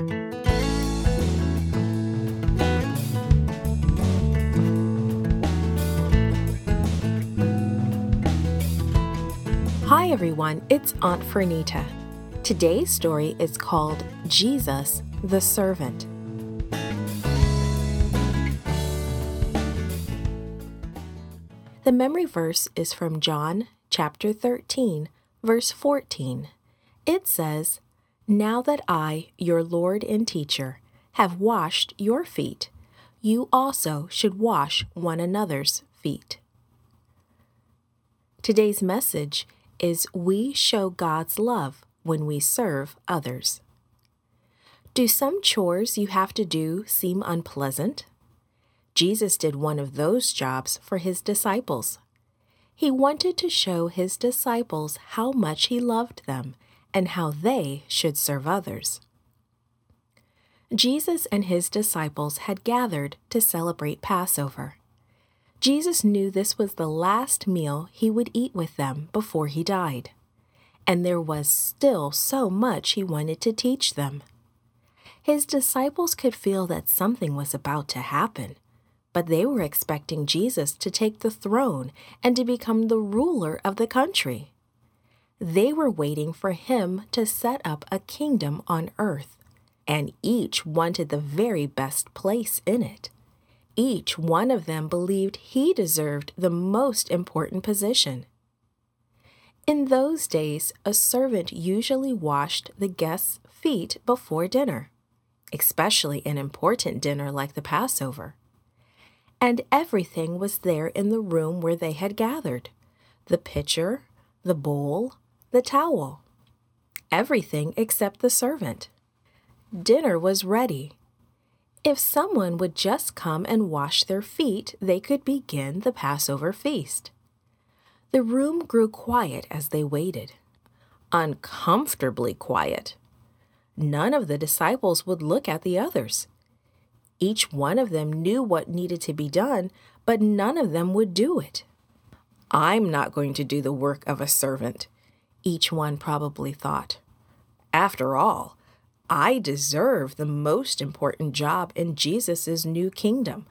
Hi everyone, it's Aunt Fernita. Today's story is called Jesus the Servant. The memory verse is from John chapter 13, verse 14. It says, Now that I, your Lord and teacher, have washed your feet, you also should wash one another's feet. Today's message is We show God's love when we serve others. Do some chores you have to do seem unpleasant? Jesus did one of those jobs for his disciples. He wanted to show his disciples how much he loved them and how they should serve others. Jesus and his disciples had gathered to celebrate Passover. Jesus knew this was the last meal he would eat with them before he died, and there was still so much he wanted to teach them. His disciples could feel that something was about to happen but they were expecting Jesus to take the throne and to become the ruler of the country. They were waiting for him to set up a kingdom on earth, and each wanted the very best place in it. Each one of them believed he deserved the most important position. In those days, a servant usually washed the guests' feet before dinner, especially an important dinner like the Passover and everything was there in the room where they had gathered the pitcher, the bowl, the towel. Everything except the servant. Dinner was ready. If someone would just come and wash their feet, they could begin the Passover feast. The room grew quiet as they waited. Uncomfortably quiet. None of the disciples would look at the others. Each one of them knew what needed to be done, but none of them would do it. I'm not going to do the work of a servant, each one probably thought. After all, I deserve the most important job in Jesus' new kingdom.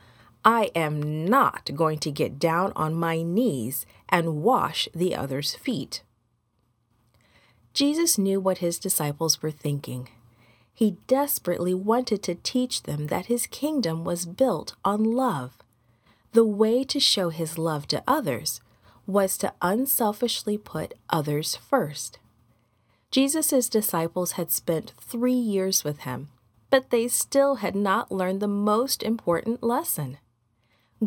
I am not going to get down on my knees and wash the others' feet. Jesus knew what his disciples were thinking. He desperately wanted to teach them that his kingdom was built on love. The way to show his love to others was to unselfishly put others first. Jesus' disciples had spent three years with him, but they still had not learned the most important lesson.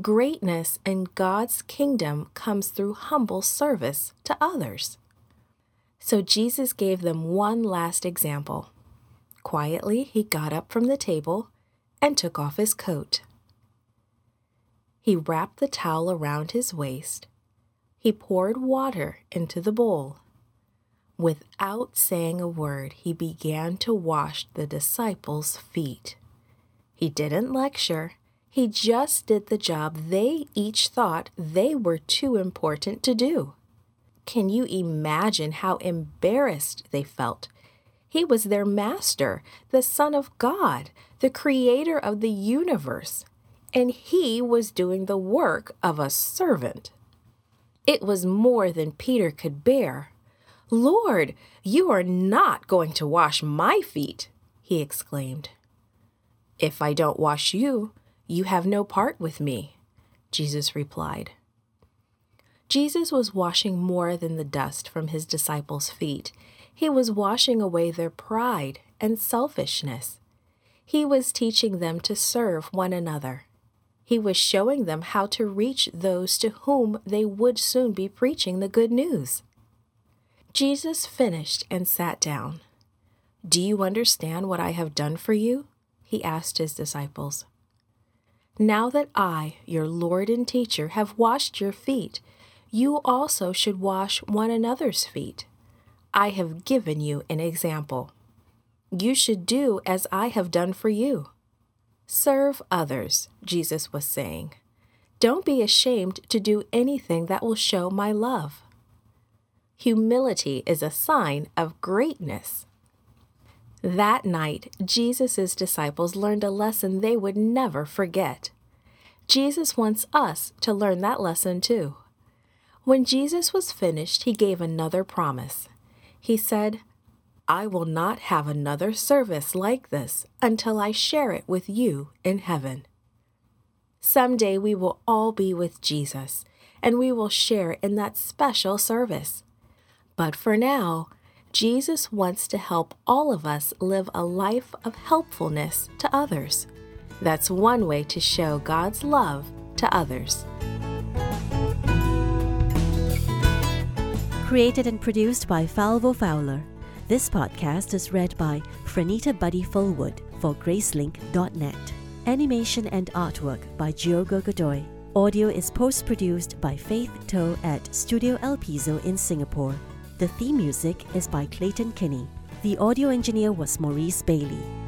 Greatness in God's kingdom comes through humble service to others. So Jesus gave them one last example. Quietly, he got up from the table and took off his coat. He wrapped the towel around his waist. He poured water into the bowl. Without saying a word, he began to wash the disciples' feet. He didn't lecture, he just did the job they each thought they were too important to do. Can you imagine how embarrassed they felt he was their master, the Son of God, the creator of the universe, and he was doing the work of a servant. It was more than Peter could bear. Lord, you are not going to wash my feet, he exclaimed. If I don't wash you, you have no part with me, Jesus replied. Jesus was washing more than the dust from his disciples' feet. He was washing away their pride and selfishness. He was teaching them to serve one another. He was showing them how to reach those to whom they would soon be preaching the good news. Jesus finished and sat down. Do you understand what I have done for you? He asked his disciples. Now that I, your Lord and teacher, have washed your feet, you also should wash one another's feet. I have given you an example. You should do as I have done for you. Serve others, Jesus was saying. Don't be ashamed to do anything that will show my love. Humility is a sign of greatness. That night, Jesus' disciples learned a lesson they would never forget. Jesus wants us to learn that lesson too. When Jesus was finished, he gave another promise. He said, I will not have another service like this until I share it with you in heaven. Someday we will all be with Jesus, and we will share in that special service. But for now, Jesus wants to help all of us live a life of helpfulness to others. That's one way to show God's love to others. Created and produced by Falvo Fowler. This podcast is read by Franita Buddy Fullwood for Gracelink.net. Animation and artwork by Giogo Godoy. Audio is post produced by Faith Toe at Studio El Piso in Singapore. The theme music is by Clayton Kinney. The audio engineer was Maurice Bailey.